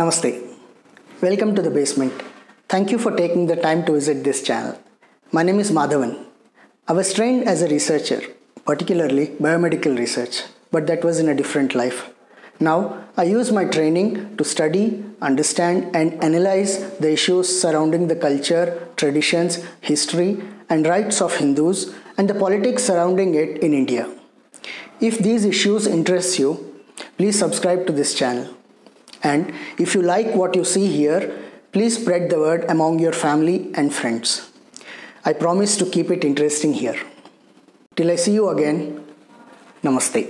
Namaste. Welcome to the basement. Thank you for taking the time to visit this channel. My name is Madhavan. I was trained as a researcher, particularly biomedical research, but that was in a different life. Now, I use my training to study, understand, and analyze the issues surrounding the culture, traditions, history, and rights of Hindus and the politics surrounding it in India. If these issues interest you, please subscribe to this channel. And if you like what you see here, please spread the word among your family and friends. I promise to keep it interesting here. Till I see you again, Namaste.